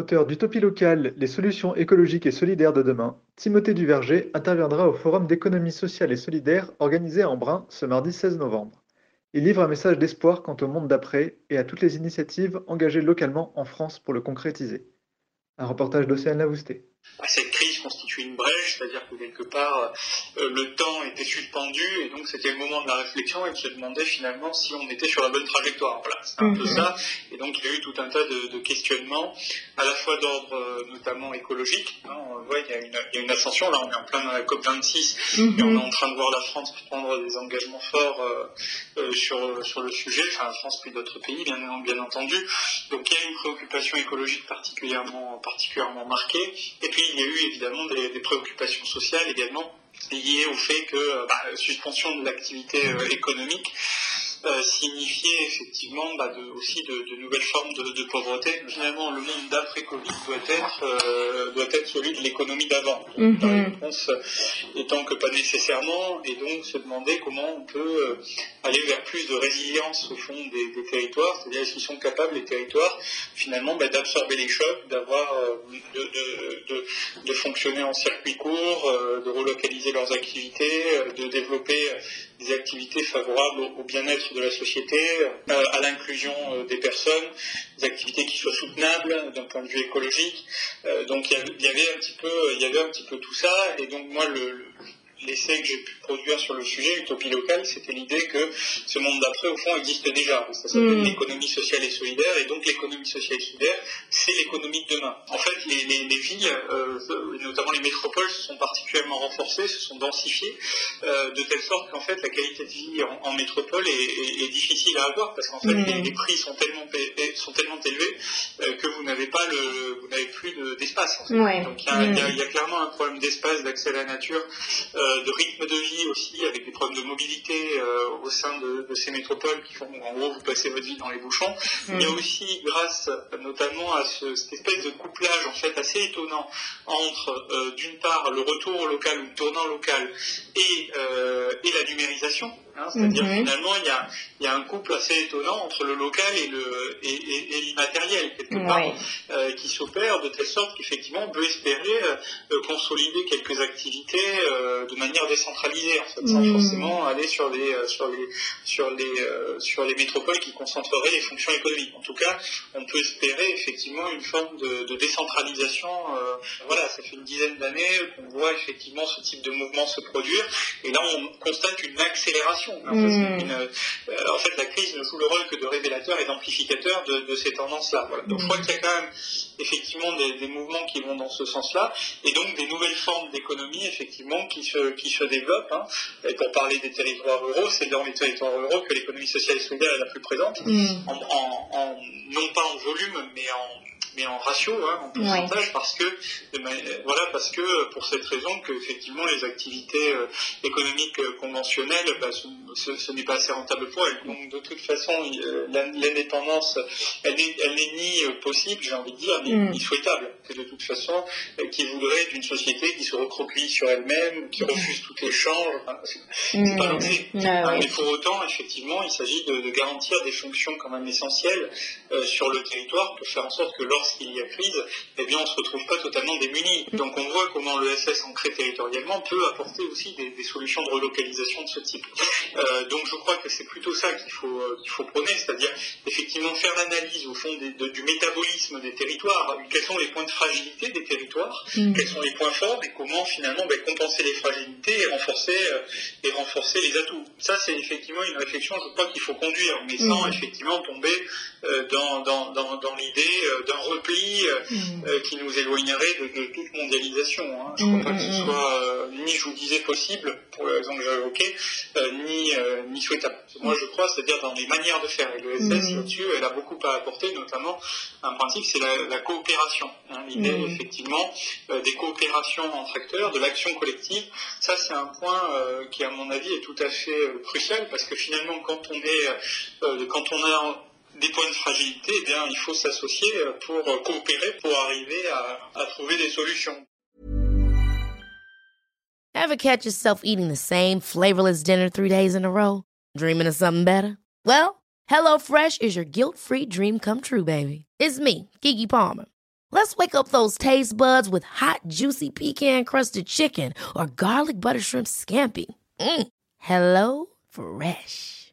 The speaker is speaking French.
Auteur d'Utopie locale, les solutions écologiques et solidaires de demain, Timothée Duverger interviendra au Forum d'économie sociale et solidaire organisé à Embrun ce mardi 16 novembre. Il livre un message d'espoir quant au monde d'après et à toutes les initiatives engagées localement en France pour le concrétiser. Un reportage d'Océane Lavousté. Une brèche, c'est-à-dire que quelque part euh, le temps était suspendu et donc c'était le moment de la réflexion et de se demander finalement si on était sur la bonne trajectoire. Voilà, c'est un peu Mhm. ça. Et donc il y a eu tout un tas de, de questionnements, à la fois d'ordre euh, notamment écologique. hein. on voit qu'il y, a une- il y a une ascension, là on est en plein dans la COP26 et on est Mhm. en train de voir la France prendre des engagements forts euh, euh, sur, sur le sujet, enfin la France puis d'autres pays bien, bien entendu. Donc il y a une préoccupation écologique particulièrement, marquée. Et puis il y a eu évidemment des, des préoccupations sociales également liées au fait que bah, suspension de l'activité euh, économique euh, signifiait effectivement bah, de- aussi de, de nouvelles formes de, de pauvreté. Finalement, le monde d'après-Covid doit être, euh, doit être celui de l'économie d'avant. Mhm. La réponse étant que pas nécessairement, et donc se demander comment on peut euh, aller vers plus de résilience au fond des, des territoires, c'est-à-dire est-ce qu'ils sont capables, les territoires, finalement, bah, d'absorber les chocs, d'avoir, de, fonctionner en circuit court, de relocaliser leurs activités, de développer des activités favorables au, bien-être de la société, euh, à l'inclusion euh, des personnes, des activités qui soient soutenables d'un point de vue écologique. Euh, donc il y, avait- il y avait un petit peu, il y avait un petit peu tout ça, et donc moi le, le- l'essai que j'ai pu produire sur le sujet, Utopie locale, c'était l'idée que ce monde d'après, au fond, existe déjà. Ça s'appelle Mm. l'économie sociale et solidaire, et donc l'économie sociale et solidaire, c'est l'économie de demain. En fait, les, les- les villes, euh, notamment les métropoles, se sont particulièrement renforcées, se sont densifiées, euh, de telle sorte qu'en fait, la qualité de vie en, en métropole est, est- est difficile à avoir, parce qu'en fait, Mm. les, les prix sont tellement, pa- sont tellement élevés euh, que vous n'avez pas le, vous n'avez plus de- d'espace. en fait. Ouais. Donc il y, a, y y clairement un problème d'espace, d'accès à la nature, euh, de rythme de vie aussi, avec des problèmes de mobilité euh, au sein de, de ces métropoles qui font, en gros, vous passez votre vie dans les bouchons. Il y a Mm. aussi, grâce euh, notamment à ce- cette espèce de couplage en fait assez étonnant entre, euh, d'une part, le retour local ou le tournant local et, euh, et la numérisation. Hein, C'est-à-dire Mhm. finalement, il y, a, il y a un couple assez étonnant entre le local et le et, et- et l'immatériel quelque part euh, qui s'opère de telle sorte qu'effectivement on peut espérer euh, euh, consolider quelques activités euh, de manière décentralisée en fait, sans Mm. forcément aller sur les sur les sur les sur les métropoles qui concentreraient les fonctions économiques. En tout cas, on peut espérer effectivement une forme de, de décentralisation. voilà, ça fait une dizaine d'années qu'on voit effectivement ce type de mouvement se produire, et là on constate une accélération. Hein, Mm. qu'une- euh, en fait, la crise ne joue le rôle que de révélateur et d'amplificateur de, de ces tendances-là. Voilà. Donc, je crois qu'il y a quand même effectivement des, des mouvements qui vont dans ce sens-là, et donc des nouvelles formes d'économie effectivement qui se qui se développent. hein. Et pour parler des territoires ruraux, c'est dans les territoires ruraux que l'économie sociale et solidaire est la plus présente, Mm. en, en- en- non pas en volume, mais en mais en ratio, hein, en pourcentage, parce que de ma- voilà, parce que pour cette raison que effectivement les activités euh, économiques euh, conventionnelles, bah, ce, ce- ce n'est pas assez rentable pour elles. Donc de toute façon, euh, l'indépendance, elle n'est ni euh, possible, j'ai envie de dire, ni, Mm. ni souhaitable. De toute façon euh, qui voudrait d'une société qui se recroqueville sur elle-même, qui refuse tout échange. C'est c'est pas Mm. l'objet. Hein. Mais pour autant, effectivement, il s'agit de, de garantir des fonctions quand même essentielles euh, sur le territoire pour faire en sorte que lorsqu'il y a crise, eh bien, on ne se retrouve pas totalement démunis. Donc on voit comment le SS ancré territorialement peut apporter aussi des, des solutions de relocalisation de ce type. Euh, donc je crois que c'est plutôt ça qu'il faut, euh, qu'il faut prôner, c'est-à-dire effectivement faire l'analyse au fond des- de- du métabolisme des territoires, quels sont les points de fragilité des territoires, Mm. quels sont les points forts? Et comment finalement ben, compenser les fragilités et renforcer, euh, et renforcer les atouts? Ça, c'est effectivement une réflexion, je crois, qu'il faut conduire, mais sans Mhm. effectivement tomber euh, dans, dans, dans, dans l'idée euh, d'un repli mm. qui nous éloignerait de, toute mondialisation. Hein. Je ne crois pas que ce soit ni, je vous disais, possible, pour l'exemple que j'ai évoqué, ni, ni souhaitable. Moi, je crois, c'est-à-dire dans les manières de faire. Et le SS, là-dessus, elle a beaucoup à apporter, notamment un principe, c'est la, coopération. Hein. L'idée, effectivement, des coopérations entre acteurs, de l'action collective. Ça, c'est un point qui, à mon avis, est tout à fait crucial, parce que finalement, quand on est, quand on a des points de fragilité, eh bien, il faut s'associer pour coopérer, pour arriver à, à trouver des solutions. Ever catch yourself eating the same flavorless dinner three days in a row? Dreaming of something better? Well, HelloFresh is your guilt-free dream come true, baby. It's me, Kiki Palmer. Let's wake up those taste buds with hot, juicy pecan-crusted chicken or garlic butter shrimp scampi. Mm. Hello Fresh.